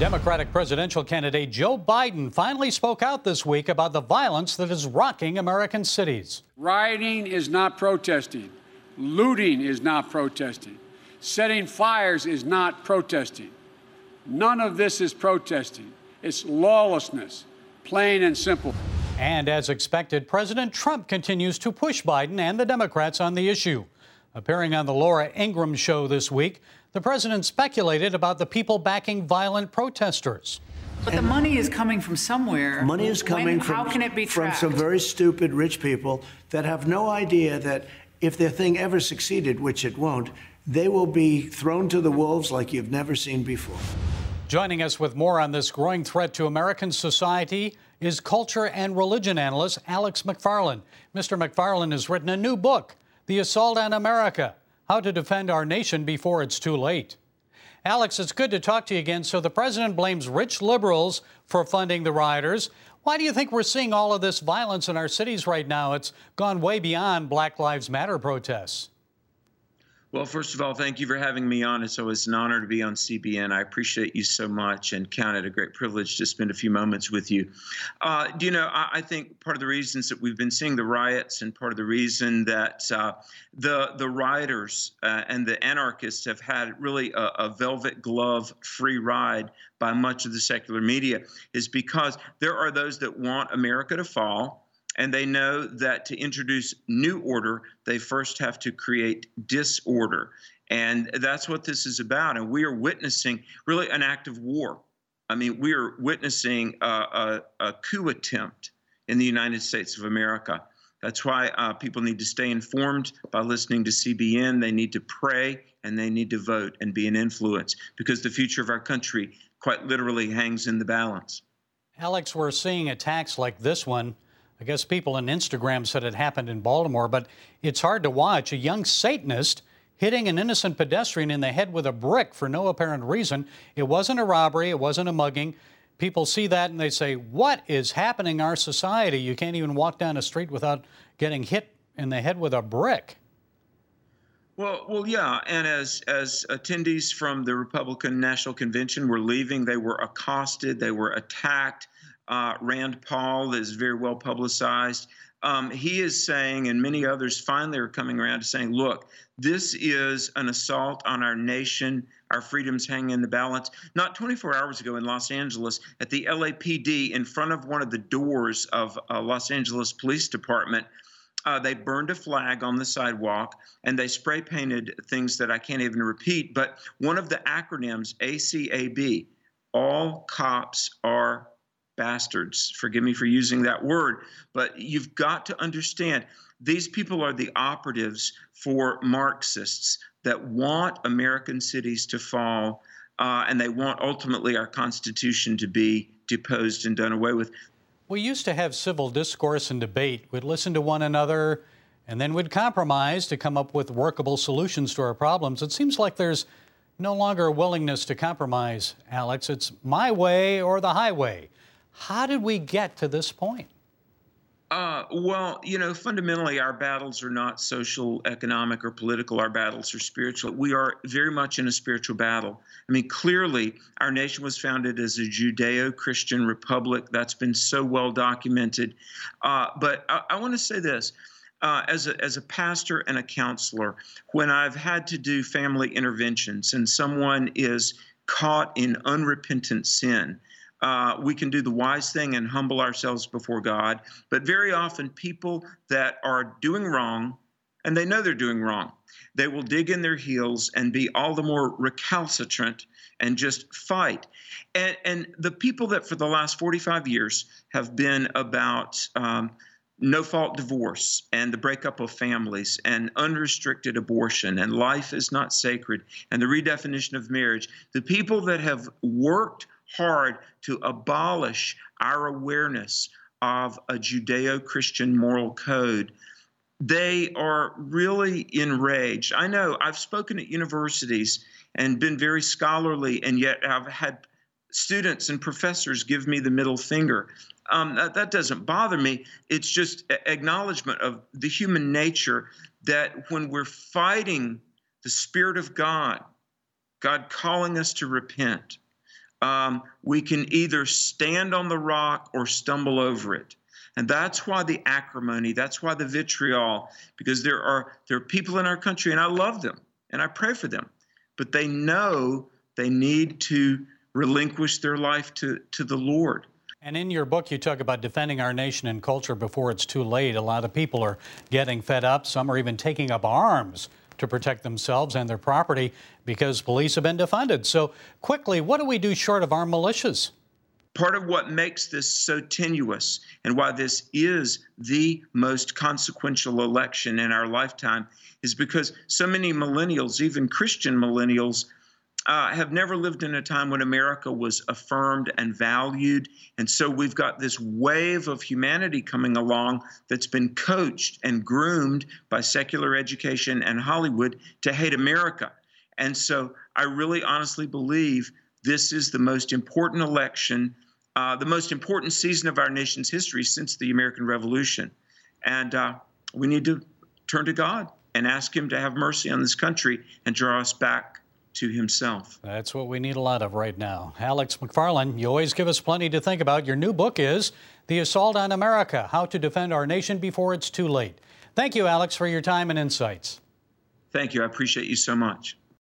Democratic presidential candidate Joe Biden finally spoke out this week about the violence that is rocking American cities. Rioting is not protesting, looting is not protesting, setting fires is not protesting. None of this is protesting. It's lawlessness, plain and simple. And as expected, President Trump continues to push Biden and the Democrats on the issue. Appearing on the Laura Ingraham show this week, the president speculated about the people backing violent protesters. But the money is coming from somewhere. Money is coming when, from, how can it be from some very stupid rich people that have no idea that if their thing ever succeeded, which it won't, they will be thrown to the wolves like you've never seen before. Joining us with more on this growing threat to American society is culture and religion analyst Alex McFarland. Mr. McFarland has written a new book, The Assault on America how to defend our nation before it's too late. Alex, it's good to talk to you again. So, the president blames rich liberals for funding the rioters. Why do you think we're seeing all of this violence in our cities right now? It's gone way beyond Black Lives Matter protests. Well, first of all, thank you for having me on. It's always an honor to be on CBN. I appreciate you so much and count it a great privilege to spend a few moments with you. Uh, do you know, I, I, think part of the reasons that we've been seeing the riots and part of the reason that uh, the, the rioters uh, and the anarchists have had really a, a velvet glove free ride by much of the secular media is because there are those that want America to fall and they know that to introduce new order, they first have to create disorder. And that's what this is about. And we are witnessing really an act of war. I mean, we are witnessing a, a, a coup attempt in the United States of America. That's why uh, people need to stay informed by listening to CBN. They need to pray and they need to vote and be an influence because the future of our country quite literally hangs in the balance. Alex, we're seeing attacks like this one I guess people on Instagram said it happened in Baltimore, but it's hard to watch a young Satanist hitting an innocent pedestrian in the head with a brick for no apparent reason. It wasn't a robbery, it wasn't a mugging. People see that and they say, What is happening in our society? You can't even walk down a street without getting hit in the head with a brick. Well, well, yeah, and as as attendees from the Republican National Convention were leaving, they were accosted, they were attacked, uh, Rand Paul is very well publicized. Um, he is saying, and many others finally are coming around to saying, look, this is an assault on our nation. Our freedoms hang in the balance. Not 24 hours ago in Los Angeles, at the LAPD, in front of one of the doors of uh, Los Angeles Police Department, uh, they burned a flag on the sidewalk and they spray painted things that I can't even repeat. But one of the acronyms, ACAB, all cops are bastards. Forgive me for using that word, but you've got to understand these people are the operatives for Marxists that want American cities to fall, uh, and they want ultimately our Constitution to be deposed and done away with. We used to have civil discourse and debate. We'd listen to one another and then we'd compromise to come up with workable solutions to our problems. It seems like there's no longer a willingness to compromise, Alex. It's my way or the highway. How did we get to this point? Uh, well, you know, fundamentally, our battles are not social, economic, or political. Our battles are spiritual. We are very much in a spiritual battle. I mean, clearly, our nation was founded as a Judeo Christian republic. That's been so well documented. Uh, but I, I want to say this. Uh, as, a, as a pastor and a counselor, when I've had to do family interventions and someone is caught in unrepentant sin, uh, we can do the wise thing and humble ourselves before God. But very often, people that are doing wrong, and they know they're doing wrong, they will dig in their heels and be all the more recalcitrant and just fight. And, and the people that for the last 45 years have been about um, no fault divorce and the breakup of families and unrestricted abortion and life is not sacred and the redefinition of marriage, the people that have worked hard to abolish our awareness of a Judeo Christian moral code. They are really enraged. I know I've spoken at universities and been very scholarly, and yet I've had students and professors give me the middle finger. Um, that, that doesn't bother me. It's just acknowledgement of the human nature that when we're fighting the Spirit of God, God calling us to repent, um, we can either stand on the rock or stumble over it. And that's why the acrimony, that's why the vitriol, because there are there are people in our country, and I love them and I pray for them, but they know they need to relinquish their life to, to the Lord. And in your book, you talk about defending our nation and culture before it's too late. A lot of people are getting fed up. Some are even taking up arms to protect themselves and their property because police have been defunded. So, quickly, what do we do short of armed militias? Part of what makes this so tenuous and why this is the most consequential election in our lifetime is because so many millennials, even Christian millennials, uh, have never lived in a time when America was affirmed and valued. And so we've got this wave of humanity coming along that's been coached and groomed by secular education and Hollywood to hate America. And so I really honestly believe this is the most important election, uh, the most important season of our nation's history since the American Revolution. And uh, we need to turn to God and ask Him to have mercy on this country and draw us back to himself. That's what we need a lot of right now. Alex McFarland, you always give us plenty to think about. Your new book is The Assault on America How to Defend Our Nation Before It's Too Late. Thank you, Alex, for your time and insights. Thank you. I appreciate you so much.